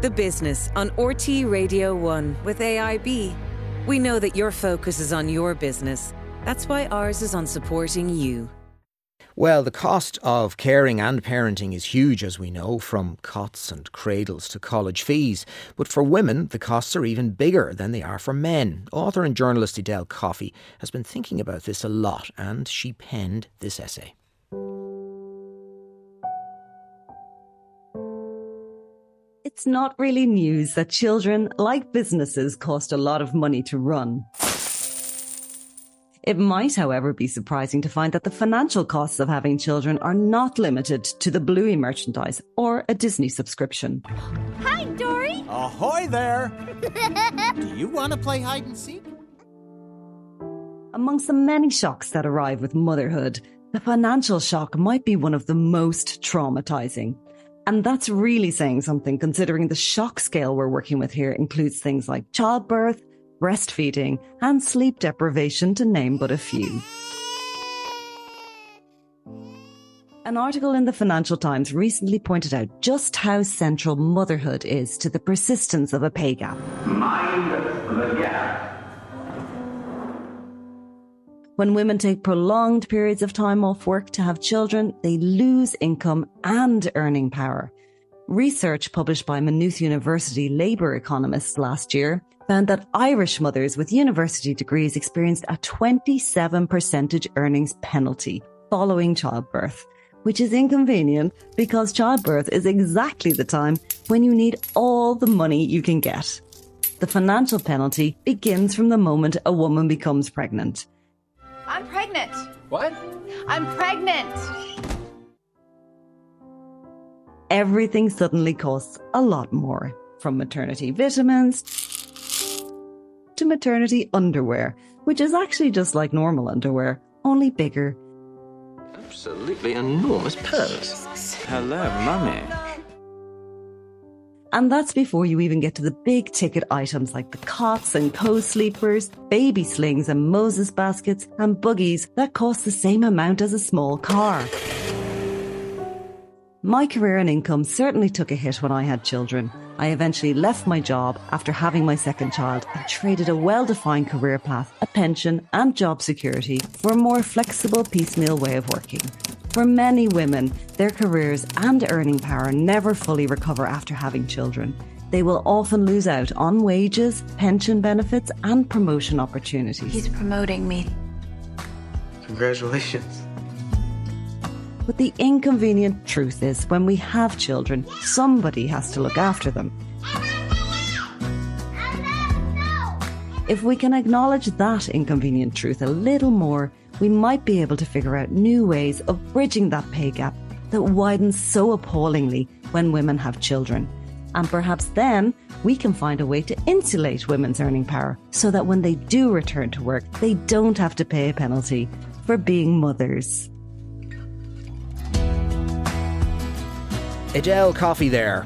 The Business on RTÉ Radio 1 with AIB. We know that your focus is on your business. That's why ours is on supporting you. Well, the cost of caring and parenting is huge, as we know, from cots and cradles to college fees. But for women, the costs are even bigger than they are for men. Author and journalist Edel Coffey has been thinking about this a lot, and she penned this essay. It's not really news that children, like businesses, cost a lot of money to run. It might, however, be surprising to find that the financial costs of having children are not limited to the Bluey merchandise or a Disney subscription. Hi, Dory! Ahoy there! Do you want to play hide and seek? Amongst the many shocks that arrive with motherhood, the financial shock might be one of the most traumatizing. And that's really saying something considering the shock scale we're working with here includes things like childbirth, breastfeeding, and sleep deprivation, to name but a few. An article in the Financial Times recently pointed out just how central motherhood is to the persistence of a pay gap. Mind When women take prolonged periods of time off work to have children, they lose income and earning power. Research published by Maynooth University labour economists last year found that Irish mothers with university degrees experienced a 27 percentage earnings penalty following childbirth, which is inconvenient because childbirth is exactly the time when you need all the money you can get. The financial penalty begins from the moment a woman becomes pregnant. I'm pregnant. What? I'm pregnant. Everything suddenly costs a lot more, from maternity vitamins to maternity underwear, which is actually just like normal underwear, only bigger. Absolutely enormous purse. Hello, mummy. And that's before you even get to the big ticket items like the cots and co-sleepers, baby slings and Moses baskets and buggies that cost the same amount as a small car. My career and income certainly took a hit when I had children. I eventually left my job after having my second child and traded a well-defined career path, a pension and job security for a more flexible piecemeal way of working. For many women, their careers and earning power never fully recover after having children. They will often lose out on wages, pension benefits, and promotion opportunities. He's promoting me. Congratulations. But the inconvenient truth is, when we have children, somebody has to look after them. If we can acknowledge that inconvenient truth a little more, we might be able to figure out new ways of bridging that pay gap that widens so appallingly when women have children. And perhaps then we can find a way to insulate women's earning power so that when they do return to work, they don't have to pay a penalty for being mothers. Edel Coffey there.